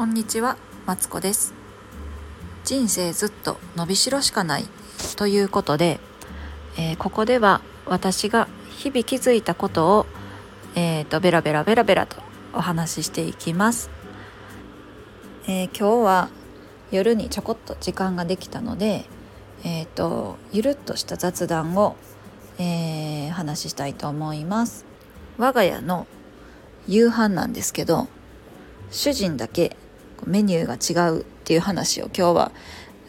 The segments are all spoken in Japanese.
こんにちは、マツコです。人生ずっと伸びしろしかないということで、えーここでは私が日々気づいたことを、えー、とベラベラベラベラとお話ししていきます。えー今日は夜にちょこっと時間ができたので、えー、とゆるっとした雑談を、えー話ししたいと思います。我が家の夕飯なんですけど主人だけメニューが違うっていう話を今日は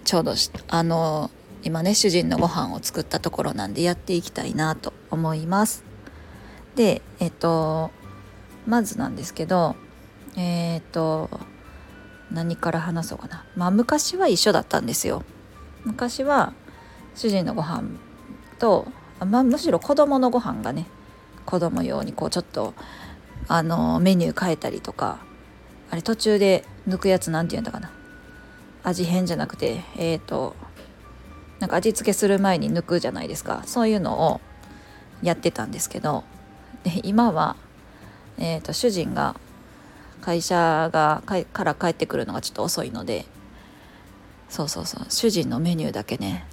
ちょうどあの今ね主人のご飯を作ったところなんでやっていきたいなと思います。でえっとまずなんですけどえっと何から話そうかなまあ昔は一緒だったんですよ。昔は主人のご飯とまあ、むしろ子供のご飯がね子供用にこうちょっとあのメニュー変えたりとかあれ途中で抜くやつなんて言うんだかな味変じゃなくてえっ、となんか味付けする前に抜くじゃないですかそういうのをやってたんですけどで今は、えー、と主人が会社がかから帰ってくるのがちょっと遅いのでそうそうそう主人のメニューだけね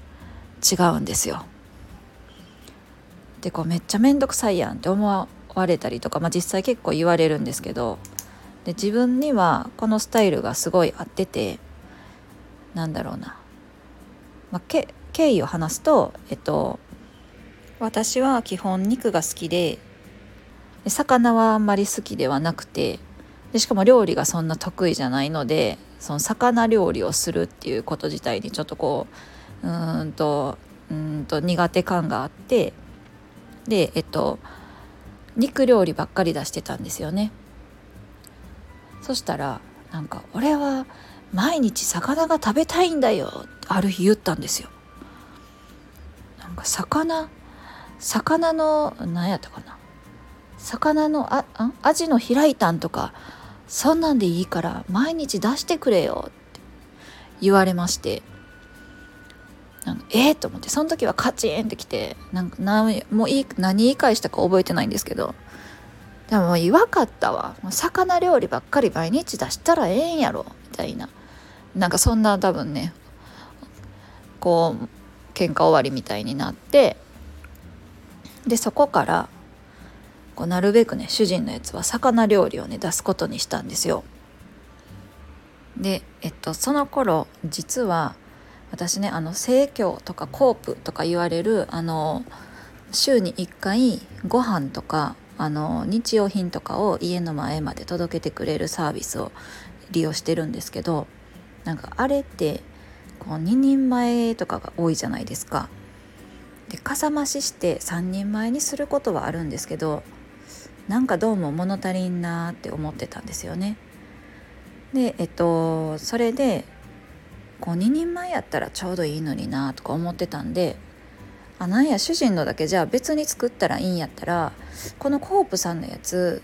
違うんですよ。でこうめっちゃ面倒くさいやんって思われたりとか、まあ、実際結構言われるんですけどで自分にはこのスタイルがすごい合っててなんだろうな、まあ、け経緯を話すとえっと私は基本肉が好きでで魚はあんまり好きではなくてでしかも料理がそんな得意じゃないのでその魚料理をするっていうこと自体にちょっとこううーんとうんと苦手感があってでえっと肉料理ばっかり出してたんですよね。そしたらなんか「俺は毎日魚が食べたいんだよ」ってある日言ったんですよ。なんか魚魚の何やったかな。魚のああアジの開いたんとかそんなんでいいから毎日出してくれよって言われまして。なんかえー、と思って。その時はカチンってきてなんかなんもういい何言い返したか覚えてないんですけど。でも弱かったわ。もう魚料理ばっかり毎日出したらええんやろ。みたいな。なんかそんな多分ねこう喧嘩終わりみたいになってでそこからこうなるべくね主人のやつは魚料理をね出すことにしたんですよ。でえっとその頃実は私ねあの生協とかコープとか言われるあの週に1回ご飯とかあの日用品とかを家の前まで届けてくれるサービスを利用してるんですけどなんかあれってこう2人前とかが多いじゃないですか。でかさ増しして3人前にすることはあるんですけどなんかどうも物足りんなって思ってたんですよね。でえっとそれでこう2人前やったらちょうどいいのになとか思ってたんであなんや主人のだけじゃあ別に作ったらいいんやったらこのコープさんのやつ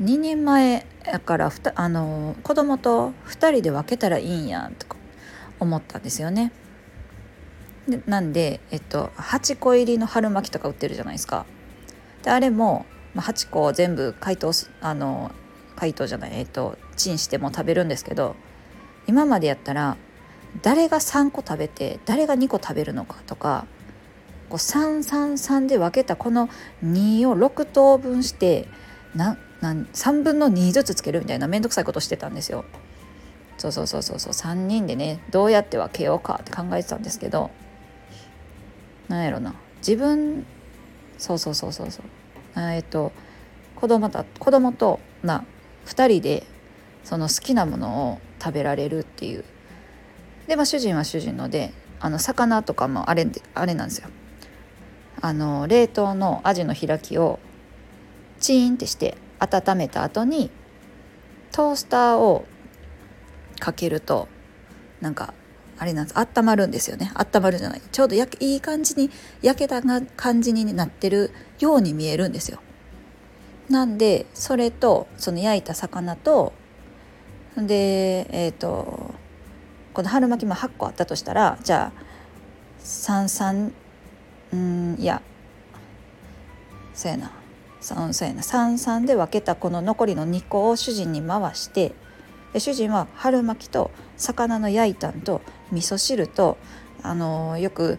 2人前やからふたあの子供と2人で分けたらいいんやとか思ったんですよね。でなんで、えっと、8個入りの春巻きとか売ってるじゃないですか。であれも、まあ、8個全部解凍すあの解凍じゃないえっとチンしても食べるんですけど今までやったら誰が3個食べて誰が2個食べるのかとかこう333で分けたこの2を6等分してななん3分の2ずつつけるみたいな面倒くさいことしてたんですよ。そうそうそうそうそう。3人でねどうやって分けようかって考えてたんですけどなんやろな。自分そうそうそうそうそう。えっと子供た子供とな2人でその好きなものを食べられるっていう。でまあ主人は主人のであの魚とかもあれあれなんですよ。あの冷凍のアジの開きをチーンってして温めた後にトースターをかけるとなんかあれなんです温まるんですよね。温まるじゃない。ちょうど焼けいい感じに焼けた感じになってるように見えるんですよ。なんでそれとその焼いた魚とでえっ、とこの春巻きも8個あったとしたらじゃあ33うんいや。そうやな。そうそうやな。33で分けたこの残りの2個を主人に回してで主人は春巻きと魚の焼いたんと味噌汁とあのー、よく、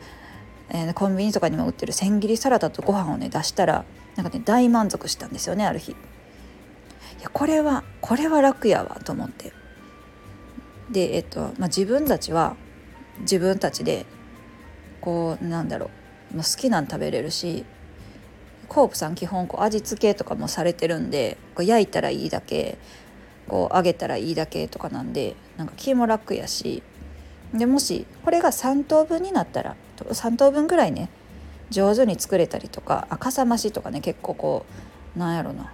えー、コンビニとかにも売ってる千切りサラダとご飯をね出したらなんかね大満足したんですよねある日。いやこれはこれは楽やわと思って。でえっと、まあ、自分たちは自分たちでこうなんだろう。好きなん食べれるしコープさん基本こう味付けとかもされてるんでこう焼いたらいいだけこう揚げたらいいだけとかなんでなんか気も楽やしでもしこれが3等分になったら3等分ぐらいね上手に作れたりとかあかさ増しとかね結構こうなんやろな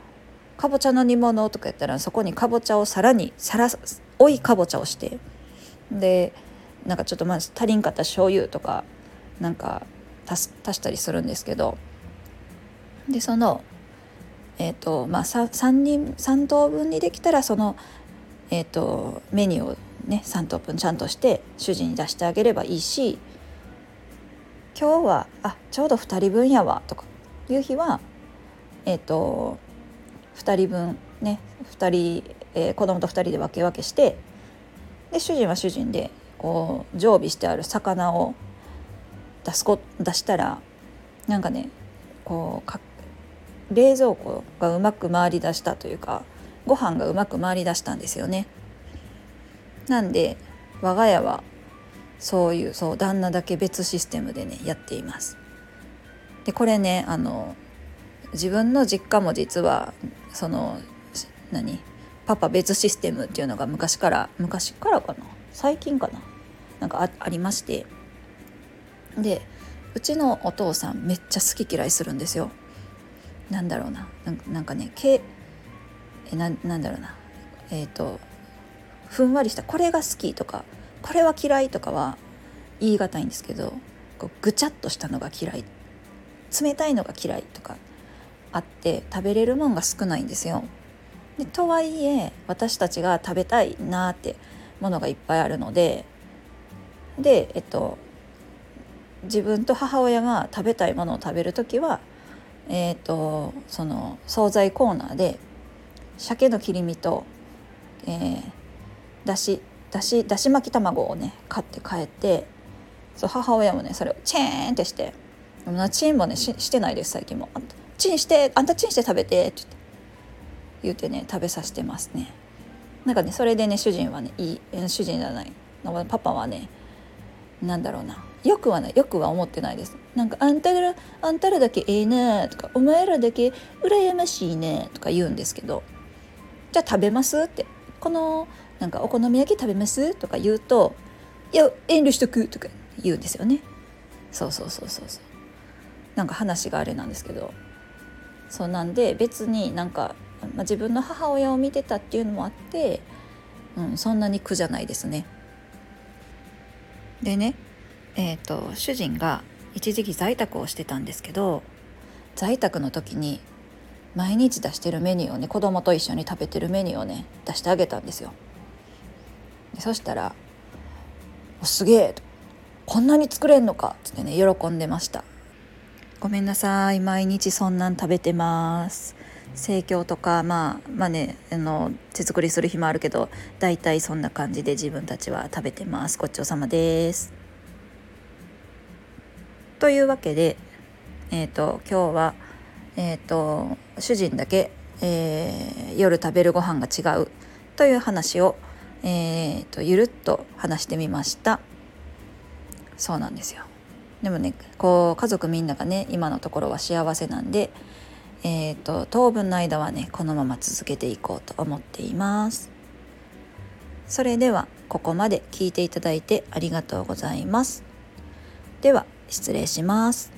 かぼちゃの煮物とかやったらそこにかぼちゃをさらにさら追いかぼちゃをしてでなんかちょっとまず足りんかった醤油とかなんか足したりするんですけどでそのえっ、ー、とまあ 3, 3人3等分にできたらそのえ、ー、とメニューをね3等分ちゃんとして主人に出してあげればいいし今日はあちょうど2人分やわとかいう日はえっ、ー、と2人分ね2人、えー、子供と2人で分け分けしてで主人は主人でこう常備してある魚を出すこ出したらなんかねこうか冷蔵庫がうまく回りだしたというかご飯がうまく回りだしたんですよね。なんで我が家はそういうそう旦那だけ別システムでねやっています。でこれねあの自分の実家も実はその何パパ別システムっていうのが昔から昔からかな？最近かな？なんかありましてでうちのお父さんめっちゃ好き嫌いするんですよ。なんだろうななんかねけえななんだろうなえっ、ー、とふんわりしたこれが好きとかこれは嫌いとかは言い難いんですけどこうぐちゃっとしたのが嫌い冷たいのが嫌いとかあって食べれるもんが少ないんですよ。でとはいえ私たちが食べたいなってものがいっぱいあるのででえっと自分と母親が食べたいものを食べる時はえーと、その惣菜コーナーで鮭の切り身と、えー、だしだしだし巻き卵をね買って帰ってそう母親もねそれをチェーンってして「でもチンもねししてないです最近も。あんたチンしてあんたチンして食べて」って言ってね食べさせてますね。なんかねそれでね主人はねいい主人じゃないパパはねなんだろうなよくはねよくは思ってないです。なんかあんたらあんたらだけええねとかお前らだけ羨ましいねとか言うんですけどじゃあ食べますって。このなんかお好み焼き食べます？とか言うといや遠慮しとくとか言うんですよね。そうそうそうそうそう。なんか話があれなんですけどそうなんで別になんか、まあ、自分の母親を見てたっていうのもあって、うん、そんなに苦じゃないですね。でねえーと、主人が一時期在宅をしてたんですけど在宅の時に毎日出してるメニューをね子供と一緒に食べてるメニューをね出してあげたんですよ。そしたら「すげえ!」こんなに作れんのか」っつってね喜んでました「ごめんなさい毎日そんなん食べてます」盛況とかまあまあねあの手作りする日もあるけど大体そんな感じで自分たちは食べてますごちそうさまですというわけで、えーと、今日は、えーと、主人だけ、えー、夜食べるご飯が違うという話を、えーと、ゆるっと話してみました。そうなんですよ。でもねこう家族みんながね今のところは幸せなんで、えーと当分の間はねこのまま続けていこうと思っています。それではここまで聞いていただいてありがとうございます。では失礼します。